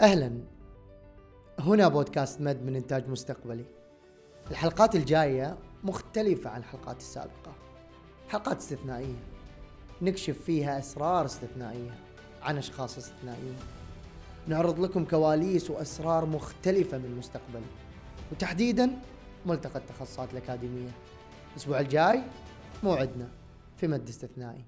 أهلا. هنا بودكاست مد من إنتاج مستقبلي. الحلقات الجاية مختلفة عن الحلقات السابقة. حلقات استثنائية. نكشف فيها أسرار استثنائية عن أشخاص استثنائيين. نعرض لكم كواليس وأسرار مختلفة من مستقبلي وتحديدا ملتقى التخصصات الأكاديمية. الأسبوع الجاي موعدنا في مد استثنائي.